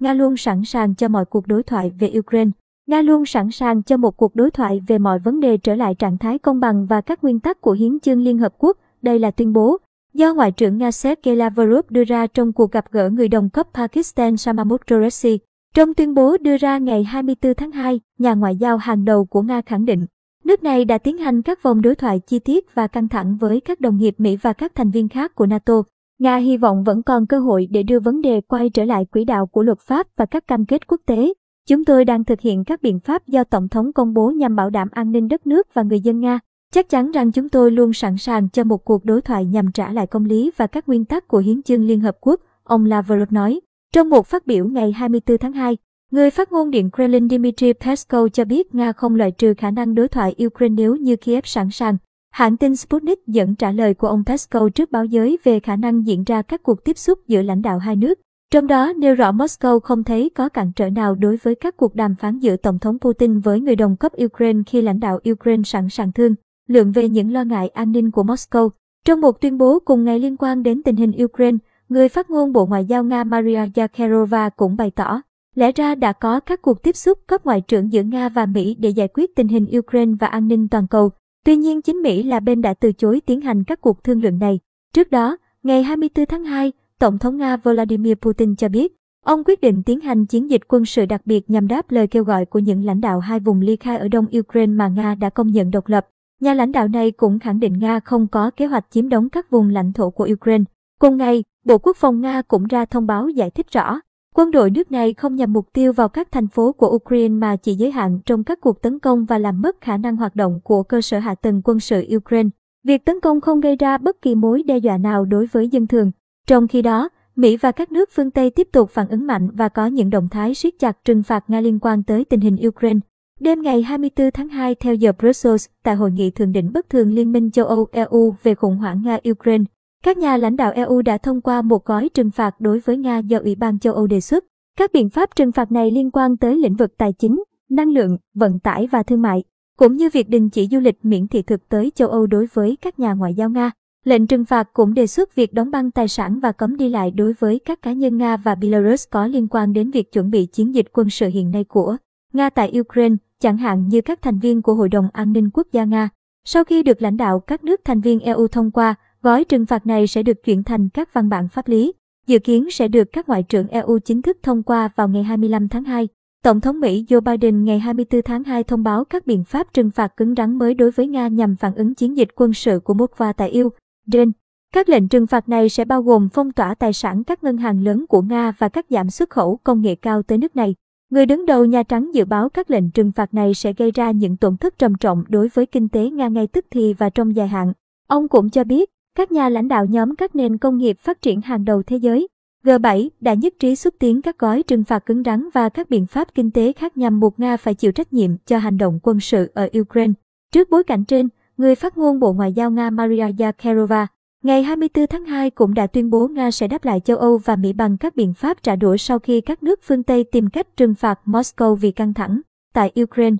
Nga luôn sẵn sàng cho mọi cuộc đối thoại về Ukraine. Nga luôn sẵn sàng cho một cuộc đối thoại về mọi vấn đề trở lại trạng thái công bằng và các nguyên tắc của Hiến chương Liên Hợp Quốc. Đây là tuyên bố do Ngoại trưởng Nga Sergei Lavrov đưa ra trong cuộc gặp gỡ người đồng cấp Pakistan Shahmud Qureshi. Trong tuyên bố đưa ra ngày 24 tháng 2, nhà ngoại giao hàng đầu của Nga khẳng định, nước này đã tiến hành các vòng đối thoại chi tiết và căng thẳng với các đồng nghiệp Mỹ và các thành viên khác của NATO. Nga hy vọng vẫn còn cơ hội để đưa vấn đề quay trở lại quỹ đạo của luật pháp và các cam kết quốc tế. Chúng tôi đang thực hiện các biện pháp do Tổng thống công bố nhằm bảo đảm an ninh đất nước và người dân Nga. Chắc chắn rằng chúng tôi luôn sẵn sàng cho một cuộc đối thoại nhằm trả lại công lý và các nguyên tắc của Hiến chương Liên Hợp Quốc, ông Lavrov nói. Trong một phát biểu ngày 24 tháng 2, người phát ngôn Điện Kremlin Dmitry Peskov cho biết Nga không loại trừ khả năng đối thoại Ukraine nếu như Kiev sẵn sàng. Hãng tin Sputnik dẫn trả lời của ông Peskov trước báo giới về khả năng diễn ra các cuộc tiếp xúc giữa lãnh đạo hai nước. Trong đó nêu rõ Moscow không thấy có cản trở nào đối với các cuộc đàm phán giữa Tổng thống Putin với người đồng cấp Ukraine khi lãnh đạo Ukraine sẵn sàng thương lượng về những lo ngại an ninh của Moscow. Trong một tuyên bố cùng ngày liên quan đến tình hình Ukraine, người phát ngôn Bộ Ngoại giao Nga Maria Zakharova cũng bày tỏ, lẽ ra đã có các cuộc tiếp xúc cấp ngoại trưởng giữa Nga và Mỹ để giải quyết tình hình Ukraine và an ninh toàn cầu. Tuy nhiên chính Mỹ là bên đã từ chối tiến hành các cuộc thương lượng này. Trước đó, ngày 24 tháng 2, Tổng thống Nga Vladimir Putin cho biết, ông quyết định tiến hành chiến dịch quân sự đặc biệt nhằm đáp lời kêu gọi của những lãnh đạo hai vùng ly khai ở đông Ukraine mà Nga đã công nhận độc lập. Nhà lãnh đạo này cũng khẳng định Nga không có kế hoạch chiếm đóng các vùng lãnh thổ của Ukraine. Cùng ngày, Bộ Quốc phòng Nga cũng ra thông báo giải thích rõ, quân đội nước này không nhằm mục tiêu vào các thành phố của Ukraine mà chỉ giới hạn trong các cuộc tấn công và làm mất khả năng hoạt động của cơ sở hạ tầng quân sự Ukraine. Việc tấn công không gây ra bất kỳ mối đe dọa nào đối với dân thường. Trong khi đó, Mỹ và các nước phương Tây tiếp tục phản ứng mạnh và có những động thái siết chặt trừng phạt Nga liên quan tới tình hình Ukraine. Đêm ngày 24 tháng 2 theo giờ Brussels, tại hội nghị thượng đỉnh bất thường Liên minh châu Âu EU về khủng hoảng Nga-Ukraine, các nhà lãnh đạo EU đã thông qua một gói trừng phạt đối với Nga do Ủy ban châu Âu đề xuất. Các biện pháp trừng phạt này liên quan tới lĩnh vực tài chính, năng lượng, vận tải và thương mại, cũng như việc đình chỉ du lịch miễn thị thực tới châu Âu đối với các nhà ngoại giao Nga. Lệnh trừng phạt cũng đề xuất việc đóng băng tài sản và cấm đi lại đối với các cá nhân Nga và Belarus có liên quan đến việc chuẩn bị chiến dịch quân sự hiện nay của Nga tại Ukraine, chẳng hạn như các thành viên của Hội đồng An ninh Quốc gia Nga. Sau khi được lãnh đạo các nước thành viên EU thông qua, gói trừng phạt này sẽ được chuyển thành các văn bản pháp lý, dự kiến sẽ được các ngoại trưởng EU chính thức thông qua vào ngày 25 tháng 2. Tổng thống Mỹ Joe Biden ngày 24 tháng 2 thông báo các biện pháp trừng phạt cứng rắn mới đối với Nga nhằm phản ứng chiến dịch quân sự của Moscow tại Ukraine. Các lệnh trừng phạt này sẽ bao gồm phong tỏa tài sản các ngân hàng lớn của Nga và các giảm xuất khẩu công nghệ cao tới nước này. Người đứng đầu Nhà Trắng dự báo các lệnh trừng phạt này sẽ gây ra những tổn thất trầm trọng đối với kinh tế Nga ngay tức thì và trong dài hạn. Ông cũng cho biết, các nhà lãnh đạo nhóm các nền công nghiệp phát triển hàng đầu thế giới, G7 đã nhất trí xúc tiến các gói trừng phạt cứng rắn và các biện pháp kinh tế khác nhằm buộc Nga phải chịu trách nhiệm cho hành động quân sự ở Ukraine. Trước bối cảnh trên, người phát ngôn Bộ Ngoại giao Nga Maria Zakharova ngày 24 tháng 2 cũng đã tuyên bố Nga sẽ đáp lại châu Âu và Mỹ bằng các biện pháp trả đũa sau khi các nước phương Tây tìm cách trừng phạt Moscow vì căng thẳng tại Ukraine.